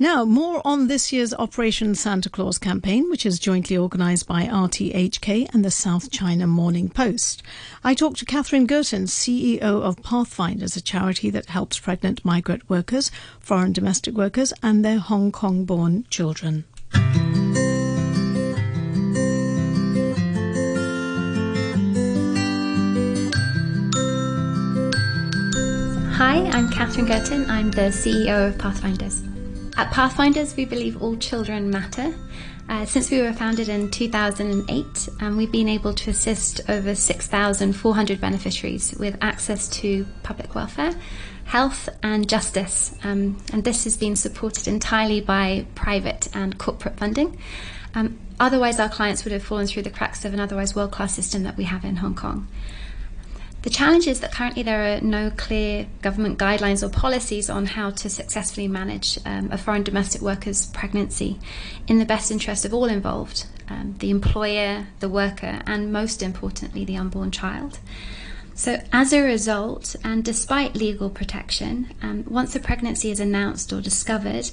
Now, more on this year's Operation Santa Claus campaign, which is jointly organised by RTHK and the South China Morning Post. I talked to Catherine Gurtin, CEO of Pathfinders, a charity that helps pregnant migrant workers, foreign domestic workers, and their Hong Kong born children. Hi, I'm Catherine Gurtin. I'm the CEO of Pathfinders. At Pathfinders, we believe all children matter. Uh, since we were founded in 2008, um, we've been able to assist over 6,400 beneficiaries with access to public welfare, health, and justice. Um, and this has been supported entirely by private and corporate funding. Um, otherwise, our clients would have fallen through the cracks of an otherwise world class system that we have in Hong Kong. The challenge is that currently there are no clear government guidelines or policies on how to successfully manage um, a foreign domestic worker's pregnancy in the best interest of all involved um, the employer, the worker, and most importantly, the unborn child. So, as a result, and despite legal protection, um, once a pregnancy is announced or discovered,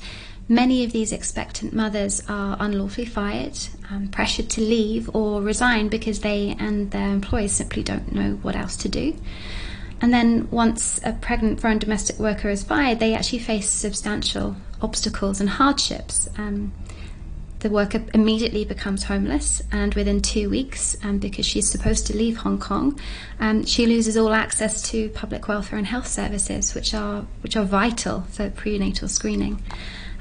Many of these expectant mothers are unlawfully fired, um, pressured to leave or resign because they and their employers simply don't know what else to do. And then once a pregnant foreign domestic worker is fired, they actually face substantial obstacles and hardships. Um, the worker immediately becomes homeless, and within two weeks, um, because she's supposed to leave Hong Kong, um, she loses all access to public welfare and health services, which are which are vital for prenatal screening.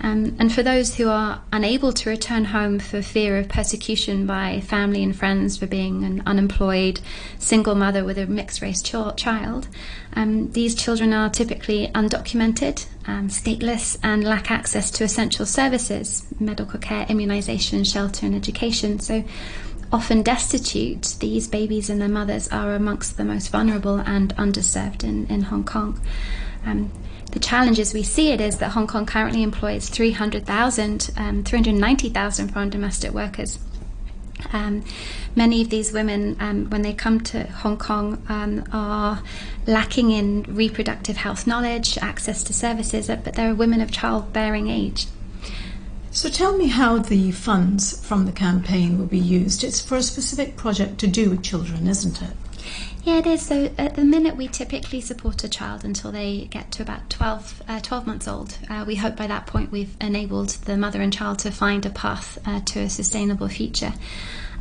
Um, and for those who are unable to return home for fear of persecution by family and friends for being an unemployed single mother with a mixed race ch- child, um, these children are typically undocumented, um, stateless, and lack access to essential services medical care, immunization, shelter, and education. So often destitute, these babies and their mothers are amongst the most vulnerable and underserved in, in Hong Kong. Um, the challenge as we see it is that Hong Kong currently employs 300,000, um, 390,000 foreign domestic workers. Um, many of these women, um, when they come to Hong Kong, um, are lacking in reproductive health knowledge, access to services, but they're women of childbearing age. So tell me how the funds from the campaign will be used. It's for a specific project to do with children, isn't it? Yeah, it is. So at the minute, we typically support a child until they get to about 12, uh, 12 months old. Uh, we hope by that point we've enabled the mother and child to find a path uh, to a sustainable future.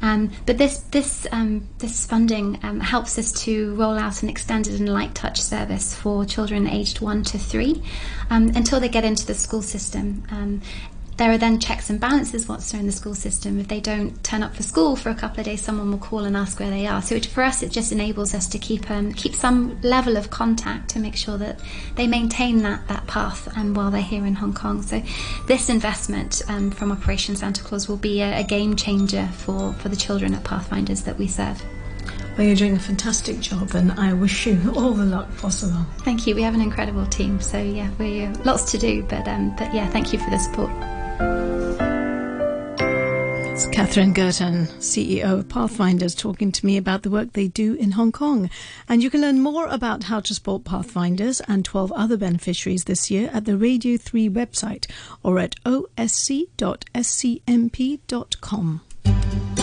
Um, but this this um, this funding um, helps us to roll out an extended and light touch service for children aged one to three um, until they get into the school system. There are then checks and balances once they're in the school system. If they don't turn up for school for a couple of days, someone will call and ask where they are. So it, for us, it just enables us to keep um, keep some level of contact to make sure that they maintain that that path um, while they're here in Hong Kong. So this investment um, from Operation Santa Claus will be a, a game changer for for the children at Pathfinders that we serve. Well, you're doing a fantastic job, and I wish you all the luck possible. Thank you. We have an incredible team, so yeah, we uh, lots to do, but um, but yeah, thank you for the support. It's Catherine Gurtin, CEO of Pathfinders, talking to me about the work they do in Hong Kong. And you can learn more about how to support Pathfinders and 12 other beneficiaries this year at the Radio 3 website or at osc.scmp.com.